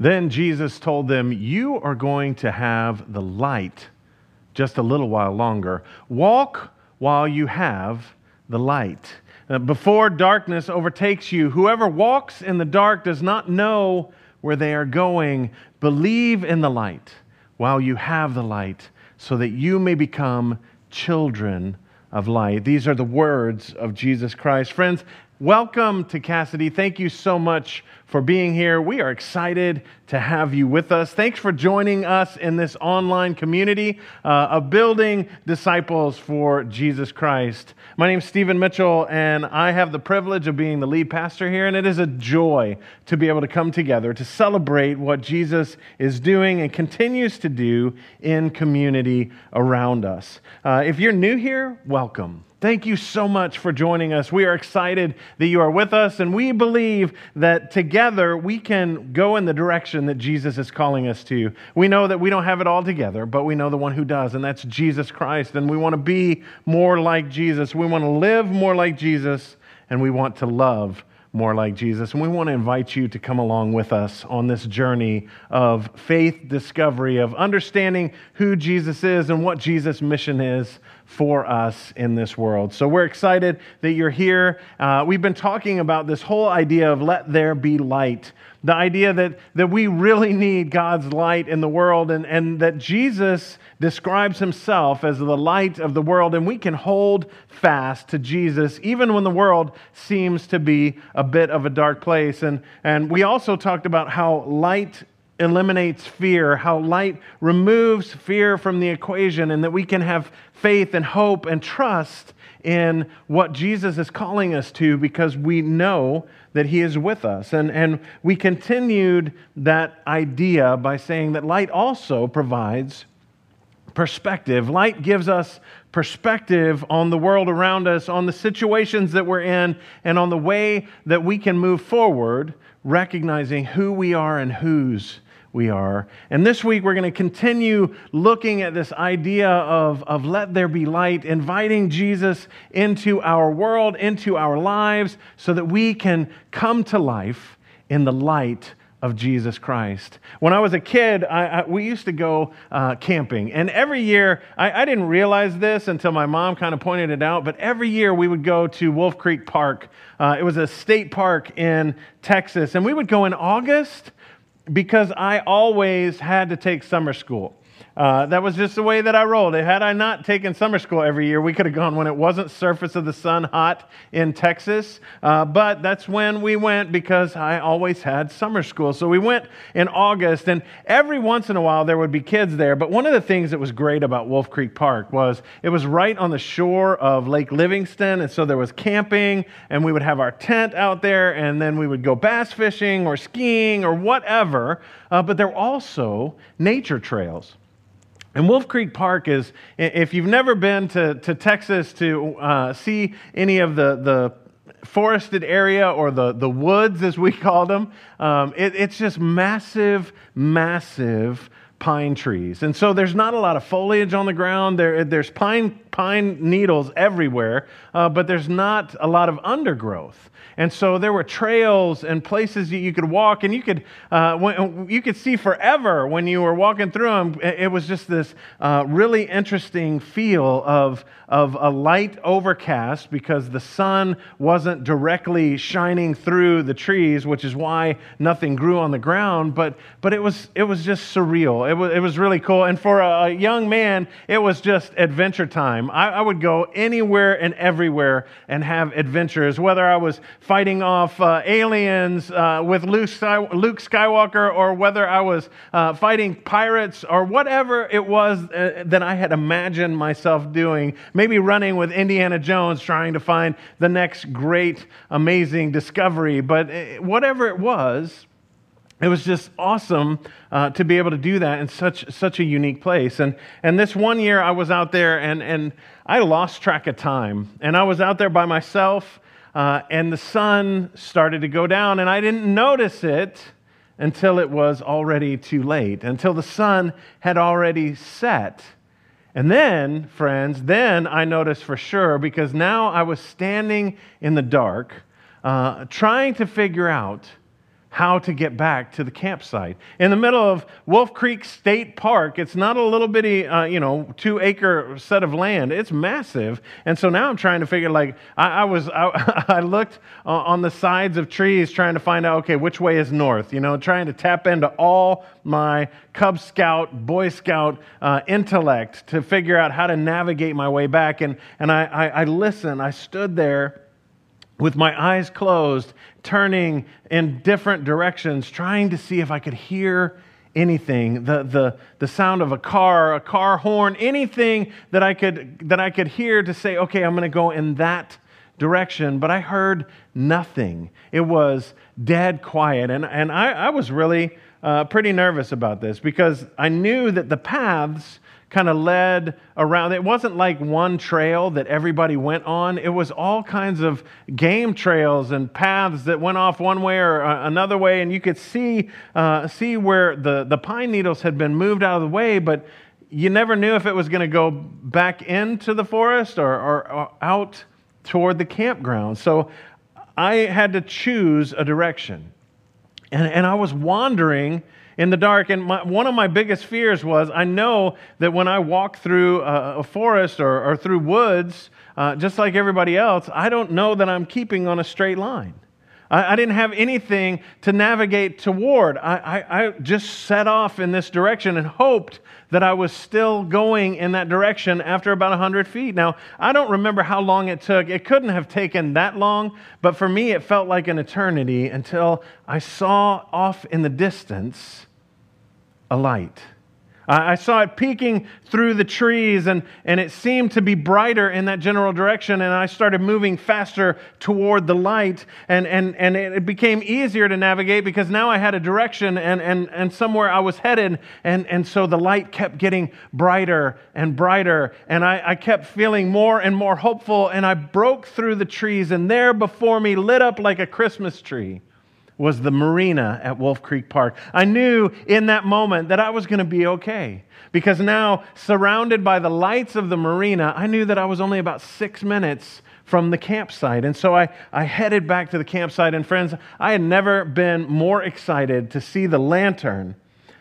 Then Jesus told them, You are going to have the light just a little while longer. Walk while you have the light. Uh, before darkness overtakes you, whoever walks in the dark does not know where they are going. Believe in the light while you have the light, so that you may become children of light. These are the words of Jesus Christ. Friends, welcome to Cassidy. Thank you so much for being here. We are excited to have you with us. Thanks for joining us in this online community uh, of building disciples for Jesus Christ. My name is Stephen Mitchell, and I have the privilege of being the lead pastor here, and it is a joy to be able to come together to celebrate what Jesus is doing and continues to do in community around us. Uh, if you're new here, welcome. Thank you so much for joining us. We are excited that you are with us, and we believe that together we can go in the direction that Jesus is calling us to. We know that we don't have it all together, but we know the one who does, and that's Jesus Christ. And we want to be more like Jesus. We want to live more like Jesus, and we want to love more like Jesus. And we want to invite you to come along with us on this journey of faith discovery, of understanding who Jesus is and what Jesus' mission is for us in this world. So we're excited that you're here. Uh, we've been talking about this whole idea of let there be light. The idea that, that we really need God's light in the world and, and that Jesus describes himself as the light of the world, and we can hold fast to Jesus even when the world seems to be a bit of a dark place. And, and we also talked about how light eliminates fear, how light removes fear from the equation, and that we can have faith and hope and trust in what Jesus is calling us to because we know that He is with us. And, and we continued that idea by saying that light also provides perspective. Light gives us perspective on the world around us, on the situations that we're in, and on the way that we can move forward, recognizing who we are and whose we are. And this week, we're going to continue looking at this idea of, of let there be light, inviting Jesus into our world, into our lives, so that we can come to life in the light of Jesus Christ. When I was a kid, I, I, we used to go uh, camping. And every year, I, I, didn't realize this until my mom kind of pointed it out, but every year we would go to Wolf Creek Park. Uh, it was a state park in Texas. And we would go in August because I always had to take summer school. Uh, that was just the way that I rolled. Had I not taken summer school every year, we could have gone when it wasn't surface of the sun hot in Texas. Uh, but that's when we went because I always had summer school. So we went in August, and every once in a while there would be kids there. But one of the things that was great about Wolf Creek Park was it was right on the shore of Lake Livingston, and so there was camping, and we would have our tent out there, and then we would go bass fishing or skiing or whatever. Uh, but there were also nature trails. And Wolf Creek Park is, if you've never been to, to Texas to uh, see any of the, the forested area or the, the woods, as we call them, um, it, it's just massive, massive pine trees. And so there's not a lot of foliage on the ground. There, there's pine, pine needles everywhere, uh, but there's not a lot of undergrowth. And so there were trails and places that you could walk, and you could, uh, you could see forever when you were walking through them. It was just this uh, really interesting feel of, of a light overcast because the sun wasn't directly shining through the trees, which is why nothing grew on the ground. But, but it, was, it was just surreal. It was, it was really cool. And for a young man, it was just adventure time. I, I would go anywhere and everywhere and have adventures, whether I was fighting off uh, aliens uh, with Luke, Luke, Skywalker or whether I was uh, fighting pirates or whatever it was uh, that I had imagined myself doing. Maybe running with Indiana Jones trying to find the next great, amazing discovery. But uh, whatever it was, it was just awesome uh, to be able to do that in such such a unique place. And and this one year I was out there and and I lost track of time. And I was out there by myself uh, and the sun started to go down, and I didn't notice it until it was already too late, until the sun had already set. And then, friends, then I noticed for sure because now I was standing in the dark, uh, trying to figure out how to get back to the campsite. In the middle of Wolf Creek State Park, it's not a little bitty, uh, you know, two acre set of land. It's massive. And so now I'm trying to figure, like, I, I was, I, I looked on the sides of trees trying to find out, okay, which way is north, you know, trying to tap into all my Cub Scout, Boy Scout uh, intellect to figure out how to navigate my way back. And, and I, I, I listened, I stood there with my eyes closed, turning in different directions, trying to see if I could hear anything the, the, the sound of a car, a car horn, anything that I could, that I could hear to say, okay, I'm going to go in that direction. But I heard nothing. It was dead quiet. And, and I, I was really uh, pretty nervous about this because I knew that the paths kind of led around. It wasn't like one trail that everybody went on, it was all kinds of game trails and paths that went off one way or uh, another way. And you could see, uh, see where the, the pine needles had been moved out of the way, but you never knew if it was going to go back into the forest or, or, or out toward the campground. So I had to choose a direction. And, and I was wandering in the dark. And my, one of my biggest fears was I know that when I walk through a, a forest or, or, through woods, uh, just like everybody else, I don't know that I'm keeping on a straight line. I, I didn't have anything to navigate toward. I, I, I just set off in this direction and hoped that I was still going in that direction after about 100 feet. Now, I don't remember how long it took. It couldn't have taken that long, but for me, it felt like an eternity until I saw off in the distance a light. I saw it peeking through the trees, and, and it seemed to be brighter in that general direction. And I started moving faster toward the light, and, and, and it became easier to navigate because now I had a direction and, and, and somewhere I was headed. And, and so the light kept getting brighter and brighter, and I, I kept feeling more and more hopeful. And I broke through the trees, and there before me, lit up like a Christmas tree was the marina at Wolf Creek Park. I knew in that moment that I was going to be okay because now, surrounded by the lights of the marina, I knew that I was only about six minutes from the campsite. And so I, I headed back to the campsite. And friends, I had never been more excited to see the lantern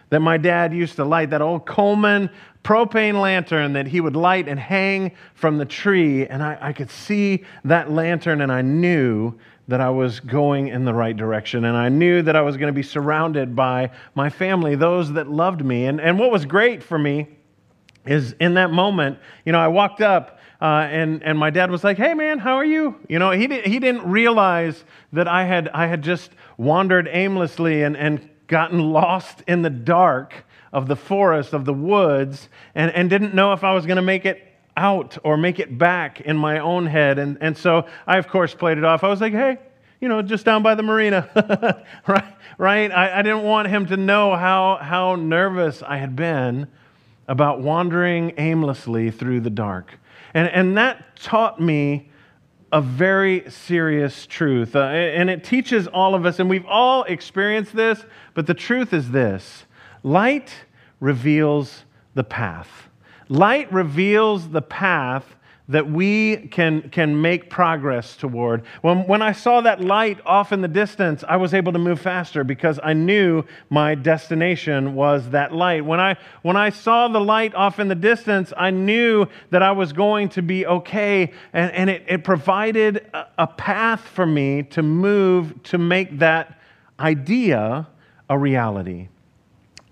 that my dad used to light, that old Coleman propane lantern that he would light and hang from the tree. And I, I could see that lantern, and I knew that I was going in the right direction. And I knew that I was going to be surrounded by my family, those that loved me. And, and what was great for me is in that moment, you know, I walked up uh, and, and my dad was like, hey, man, how are you? You know, he, did, he didn't realize that I had, I had just wandered aimlessly and, and gotten lost in the dark of the forest, of the woods, and, and didn't know if I was going to make it out or make it back in my own head. And, and so I, of course, played it off. I was like, hey, you know, just down by the marina, right? Right? I, I didn't want him to know how, how nervous I had been about wandering aimlessly through the dark. And, and that taught me a very serious truth. Uh, and it teaches all of us, and we've all experienced this, but the truth is this light reveals the path. Light reveals the path that we can, can make progress toward. When, when I saw that light off in the distance, I was able to move faster because I knew my destination was that light. When I, when I saw the light off in the distance, I knew that I was going to be okay, and, and it, it provided a, a path for me to move to make that idea a reality.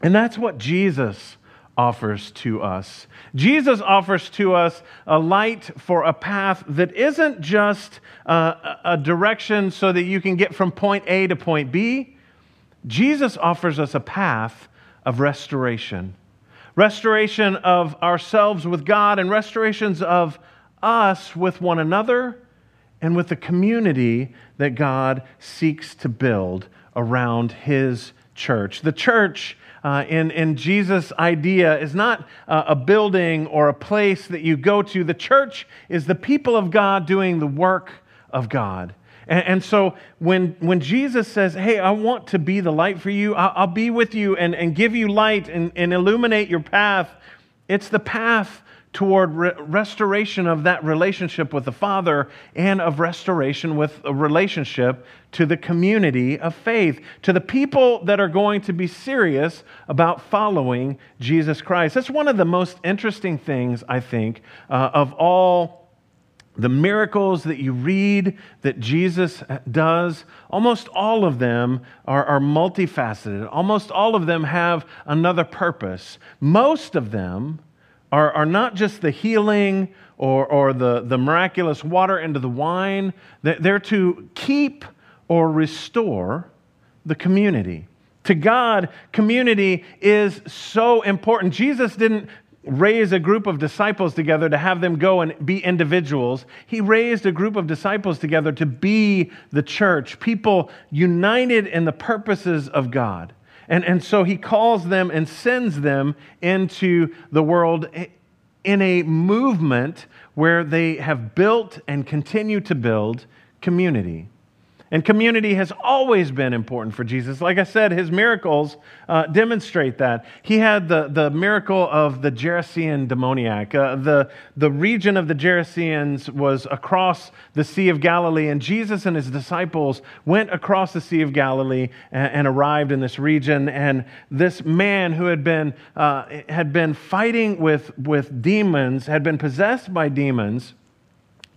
And that's what Jesus offers to us. Jesus offers to us a light for a path that isn't just uh, a direction so that you can get from point A to point B. Jesus offers us a path of restoration restoration of ourselves with God and restorations of us with one another and with the community that God seeks to build around His church. The church uh, in, Jesus' idea is not uh, a building or a place that you go to. The church is the people of God doing the work of God. And, and so when, when Jesus says, Hey, I want to be the light for you, I'll, I'll be with you and, and give you light and, and illuminate your path, it's the path toward re- restoration of that relationship with the Father and of restoration with a relationship to the community of faith, to the people that are going to be serious about following Jesus Christ. That's one of the most interesting things, I think, uh, of all the miracles that you read that Jesus does, almost all of them are, are, multifaceted. Almost all of them have another purpose. Most of them are, are not just the healing or, or the, the miraculous water into the wine, they're to keep or restore the community. To God, community is so important. Jesus didn't raise a group of disciples together to have them go and be individuals. He raised a group of disciples together to be the church, people united in the purposes of God. And, and so he calls them and sends them into the world in a movement where they have built and continue to build community. And community has always been important for Jesus. Like I said, his miracles uh, demonstrate that. He had the, the miracle of the Gerasene demoniac. Uh, the, the region of the Gerasenes was across the Sea of Galilee, and Jesus and his disciples went across the Sea of Galilee and, and arrived in this region. And this man who had been, uh, had been fighting with, with demons, had been possessed by demons,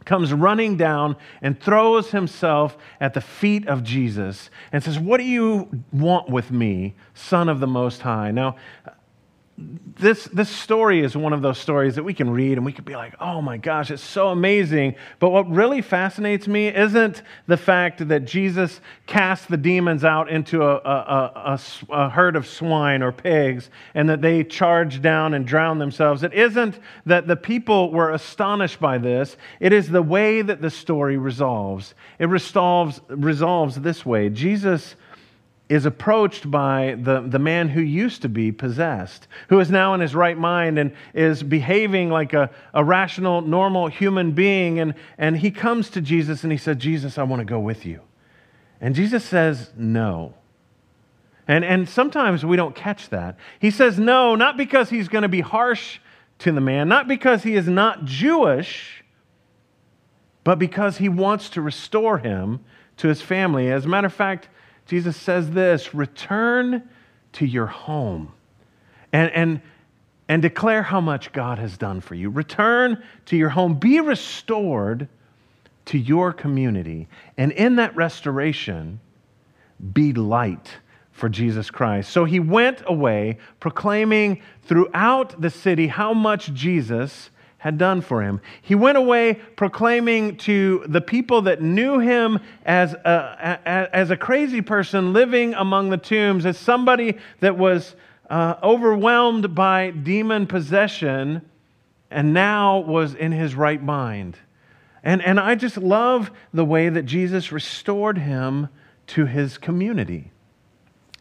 comes running down and throws himself at the feet of Jesus and says, What do you want with me, Son of the Most High? Now, this, this story is one of those stories that we can read and we could be like, oh my gosh, it's so amazing. But what really fascinates me isn't the fact that Jesus cast the demons out into a, a, a, a herd of swine or pigs and that they charged down and drowned themselves. It isn't that the people were astonished by this, it is the way that the story resolves. It resolves, resolves this way Jesus is approached by the, the man who used to be possessed, who is now in his right mind and is behaving like a, a rational, normal human being. And, and he comes to Jesus and he said, Jesus, I want to go with you. And Jesus says, No. And, and sometimes we don't catch that. He says no, not because he's going to be harsh to the man, not because he is not Jewish, but because he wants to restore him to his family. As a matter of fact, Jesus says this return to your home and, and, and declare how much God has done for you. Return to your home. Be restored to your community. And in that restoration, be light for Jesus Christ. So he went away proclaiming throughout the city how much Jesus had done for him. He went away proclaiming to the people that knew him as a, as a crazy person living among the tombs, as somebody that was uh, overwhelmed by demon possession and now was in his right mind. And, and I just love the way that Jesus restored him to his community.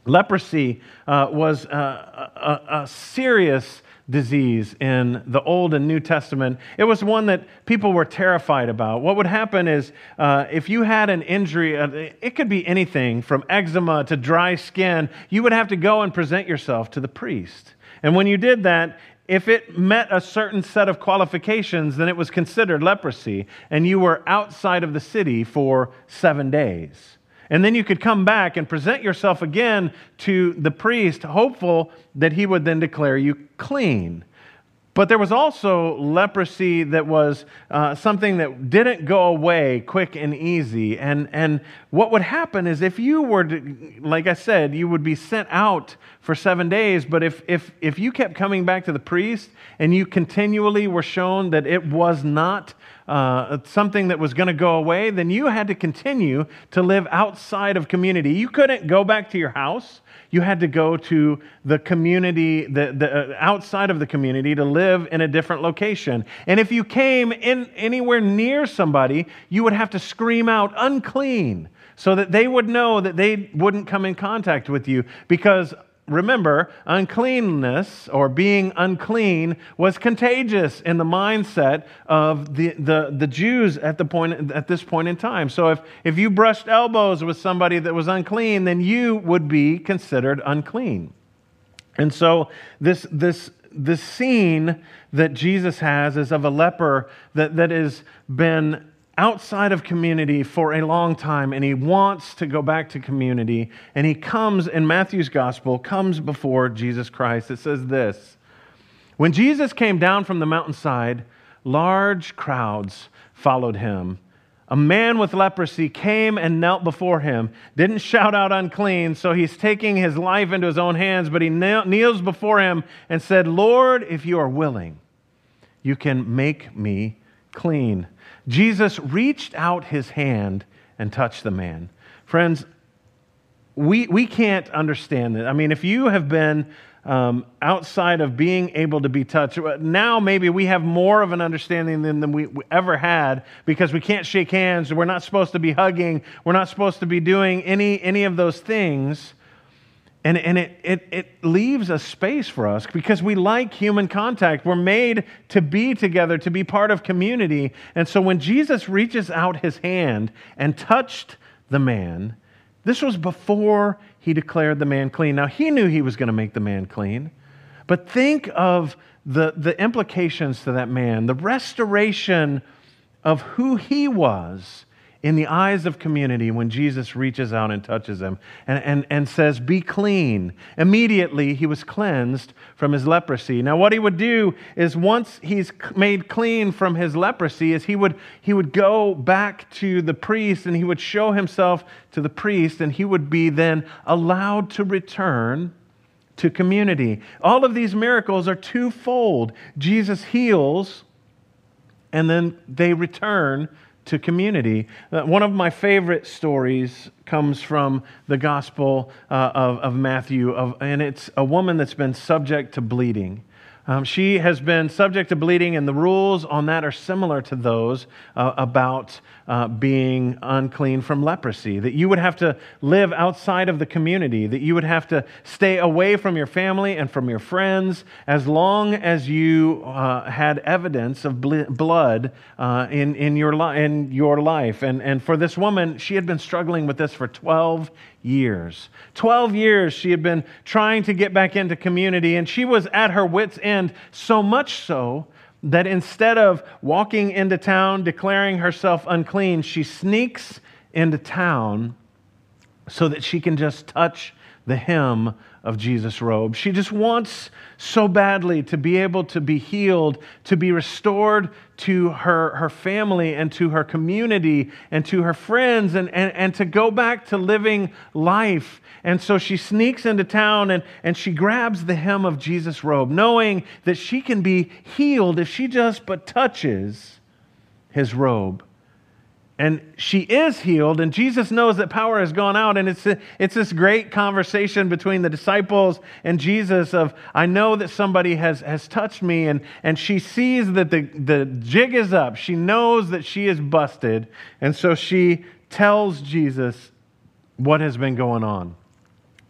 Leprosy uh, was uh, a, a serious disease in the Old and New Testament. It was one that people were terrified about. What would happen is uh, if you had an injury, uh, it could be anything from eczema to dry skin, you would have to go and present yourself to the priest. And when you did that, if it met a certain set of qualifications, then it was considered leprosy, and you were outside of the city for seven days. And then you could come back and present yourself again to the priest, hopeful that he would then declare you clean. But there was also leprosy that was uh, something that didn't go away quick and easy. And, and what would happen is if you were, to, like I said, you would be sent out for seven days. But if, if, if you kept coming back to the priest and you continually were shown that it was not uh, something that was going to go away, then you had to continue to live outside of community. You couldn't go back to your house. You had to go to the community, the, the uh, outside of the community, to live in a different location. And if you came in anywhere near somebody, you would have to scream out, unclean, so that they would know that they wouldn't come in contact with you because remember, uncleanness or being unclean was contagious in the mindset of the, the, the Jews at, the point, at this point in time. So if, if you brushed elbows with somebody that was unclean, then you would be considered unclean. And so this, this the scene that Jesus has is of a leper that, that has been outside of community for a long time and he wants to go back to community and he comes in Matthew's gospel comes before Jesus Christ. It says this when Jesus came down from the mountainside large crowds followed him. A man with leprosy came and knelt before him didn't shout out unclean so he's taking his life into his own hands but he kneels before him and said lord if you are willing you can make me clean Jesus reached out his hand and touched the man. Friends, we, we can't understand that. I mean, if you have been um, outside of being able to be touched, now maybe we have more of an understanding than, than we, we ever had because we can't shake hands. We're not supposed to be hugging. We're not supposed to be doing any, any of those things. And, and it, it, it leaves a space for us because we like human contact. We're made to be together, to be part of community. And so when Jesus reaches out his hand and touched the man, this was before he declared the man clean. Now, he knew he was going to make the man clean, but think of the, the implications to that man, the restoration of who he was in the eyes of community when Jesus reaches out and touches him and, and, and says, Be clean. Immediately, he was cleansed from his leprosy. Now, what he would do is once he's made clean from his leprosy, is he would, he would go back to the priest and he would show himself to the priest and he would be then allowed to return to community. All of these miracles are twofold. Jesus heals and then they return to community. Uh, one of my favorite stories comes from the Gospel uh, of, of Matthew, of, and it's a woman that's been subject to bleeding. Um, she has been subject to bleeding, and the rules on that are similar to those uh, about uh, being unclean from leprosy. That you would have to live outside of the community, that you would have to stay away from your family and from your friends as long as you uh, had evidence of ble- blood uh, in, in, your li- in your life. And, and for this woman, she had been struggling with this for 12 years. 12 years she had been trying to get back into community, and she was at her wits' end, so much so that instead of walking into town declaring herself unclean, she sneaks into town so that she can just touch the hem of Jesus' robe. She just wants so badly to be able to be healed, to be restored to her, her family and to her community and to her friends and, and, and to go back to living life. And so she sneaks into town and, and she grabs the hem of Jesus' robe, knowing that she can be healed if she just but touches his robe and she is healed and jesus knows that power has gone out and it's, it's this great conversation between the disciples and jesus of i know that somebody has, has touched me and, and she sees that the, the jig is up. She knows that she is busted and so she tells jesus what has been going on.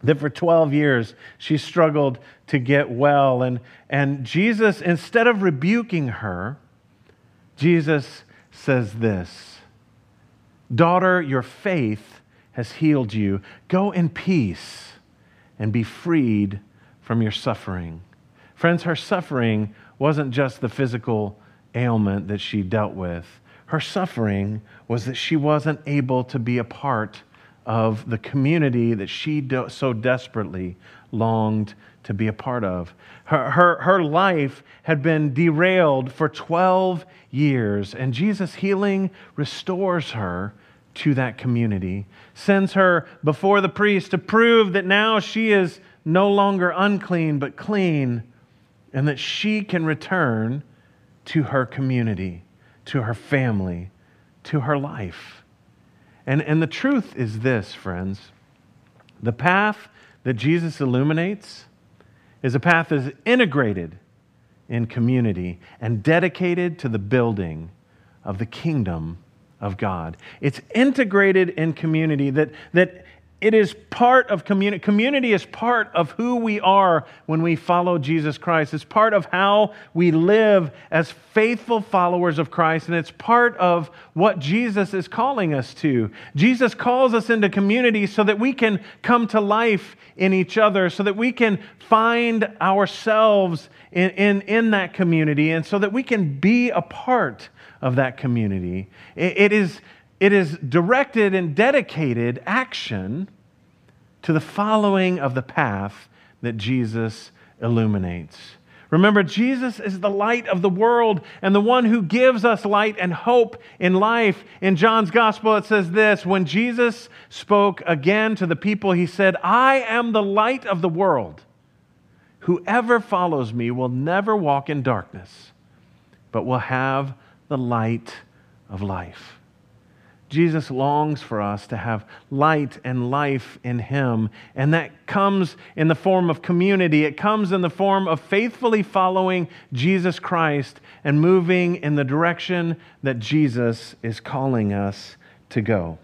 That for 12 years she struggled to get well and, and jesus instead of rebuking her jesus says this Daughter, your faith has healed you. Go in peace and be freed from your suffering. Friends, her suffering wasn't just the physical ailment that she dealt with. Her suffering was that she wasn't able to be a part of the community that she do- so desperately longed to be a part of. Her, her, her life had been derailed for 12 years, and Jesus' healing restores her to that community, sends her before the priest to prove that now she is no longer unclean but clean, and that she can return to her community, to her family, to her life. And, and the truth is this, friends the path that Jesus illuminates is a path that is integrated in community and dedicated to the building of the kingdom of God. It's integrated in community that, that it is part of community. Community is part of who we are when we follow Jesus Christ. It's part of how we live as faithful followers of Christ, and it's part of what Jesus is calling us to. Jesus calls us into community so that we can come to life in each other, so that we can find ourselves in, in, in that community, and so that we can be a part of that community. it, it is it is directed and dedicated action to the following of the path that Jesus illuminates. Remember, Jesus is the light of the world and the one who gives us light and hope in life. In John's gospel, it says this When Jesus spoke again to the people, he said, I am the light of the world. Whoever follows me will never walk in darkness, but will have the light of life. Jesus longs for us to have light and life in Him. And that comes in the form of community. It comes in the form of faithfully following Jesus Christ and moving in the direction that Jesus is calling us to go.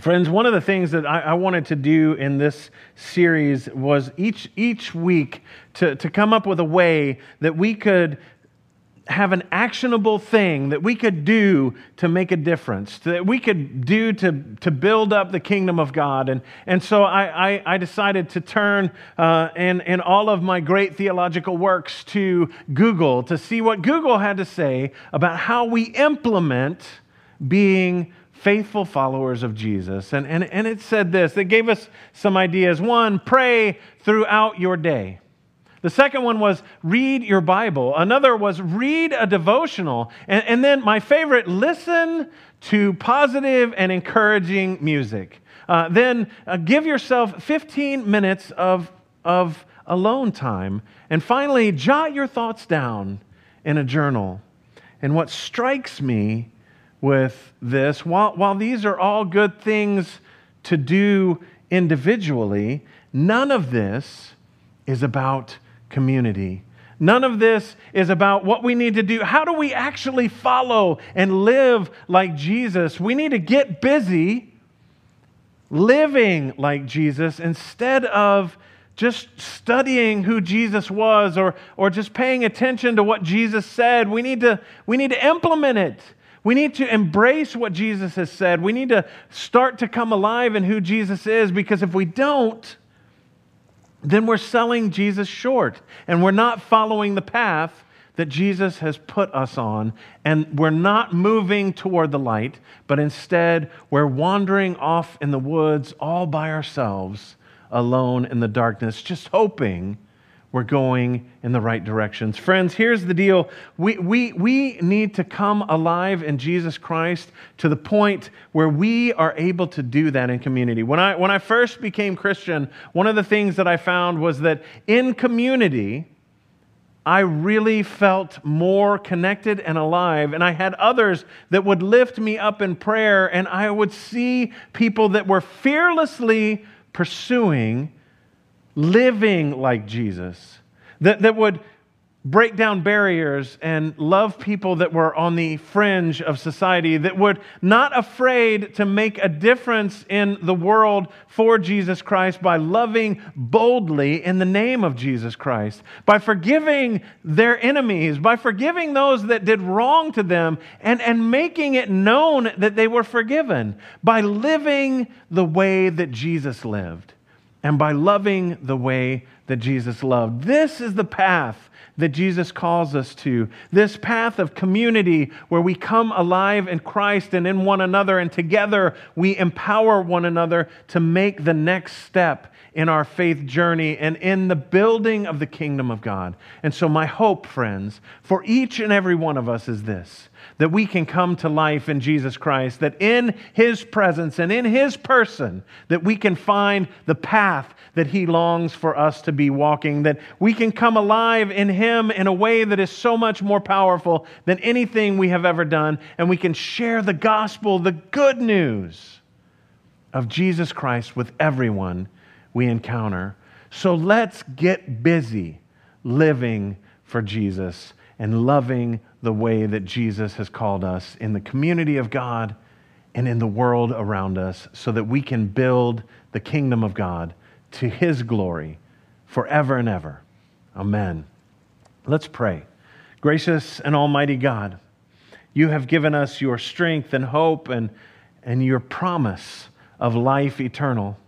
Friends, one of the things that I, I wanted to do in this series was each, each week to, to come up with a way that we could have an actionable thing that we could do to make a difference, that we could do to, to build up the kingdom of God. And, and so I, I, I decided to turn uh, in, in all of my great theological works to Google to see what Google had to say about how we implement being faithful followers of Jesus. And, and, and it said this it gave us some ideas. One, pray throughout your day. The second one was read your Bible. Another was read a devotional. And, and then my favorite, listen to positive and encouraging music. Uh, then uh, give yourself 15 minutes of, of alone time. And finally, jot your thoughts down in a journal. And what strikes me with this, while, while these are all good things to do individually, none of this is about community. None of this is about what we need to do. How do we actually follow and live like Jesus? We need to get busy living like Jesus instead of just studying who Jesus was or, or just paying attention to what Jesus said. We need, to, we need to implement it. We need to embrace what Jesus has said. We need to start to come alive in who Jesus is because if we don't, then we're selling Jesus short and we're not following the path that Jesus has put us on. And we're not moving toward the light, but instead we're wandering off in the woods all by ourselves, alone in the darkness, just hoping we're going in the right directions. Friends, here's the deal. We, we, we need to come alive in Jesus Christ to the point where we are able to do that in community. When I, when I first became Christian, one of the things that I found was that in community, I really felt more connected and alive. And I had others that would lift me up in prayer, and I would see people that were fearlessly pursuing living like Jesus, that, that would break down barriers and love people that were on the fringe of society, that would not afraid to make a difference in the world for Jesus Christ by loving boldly in the name of Jesus Christ, by forgiving their enemies, by forgiving those that did wrong to them, and, and making it known that they were forgiven, by living the way that Jesus lived and by loving the way that Jesus loved. This is the path that Jesus calls us to. This path of community where we come alive in Christ and in one another, and together we empower one another to make the next step in our faith journey and in the building of the kingdom of God. And so, my hope, friends, for each and every one of us is this that we can come to life in Jesus Christ, that in his presence and in his person, that we can find the path that he longs for us to be walking, that we can come alive in him in a way that is so much more powerful than anything we have ever done, and we can share the gospel, the good news of Jesus Christ with everyone we encounter. So let's get busy living for Jesus and loving the way that Jesus has called us in the community of God and in the world around us so that we can build the kingdom of God to his glory forever and ever. Amen. Let's pray. Gracious and almighty God, you have given us your strength and hope and, and your promise of life eternal.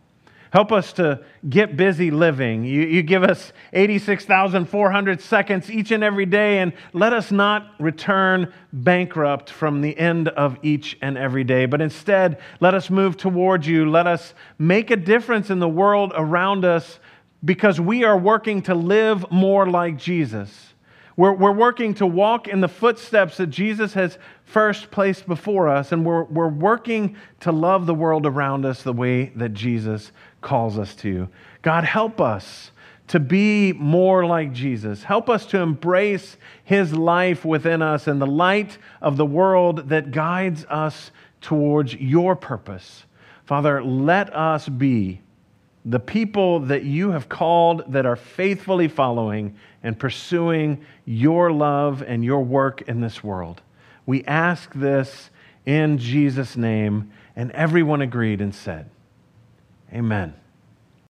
Help us to get busy living. You, you give us 86,400 seconds each and every day, and let us not return bankrupt from the end of each and every day, but instead let us move towards you. Let us make a difference in the world around us because we are working to live more like Jesus. We're, we're working to walk in the footsteps that Jesus has first placed before us, and we're, we're working to love the world around us the way that Jesus calls us to. God, help us to be more like Jesus. Help us to embrace his life within us and the light of the world that guides us towards your purpose. Father, let us be the people that you have called that are faithfully following and pursuing your love and your work in this world. We ask this in Jesus' name, and everyone agreed and said, Amen.